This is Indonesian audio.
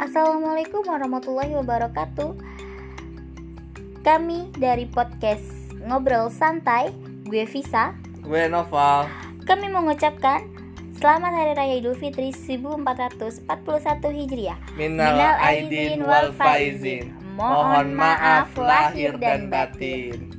Assalamualaikum warahmatullahi wabarakatuh. Kami dari podcast Ngobrol Santai, gue Visa. Gue Noval. Kami mengucapkan Selamat Hari Raya Idul Fitri 1441 Hijriah. Minal aidin wal faizin. Mohon maaf lahir dan batin.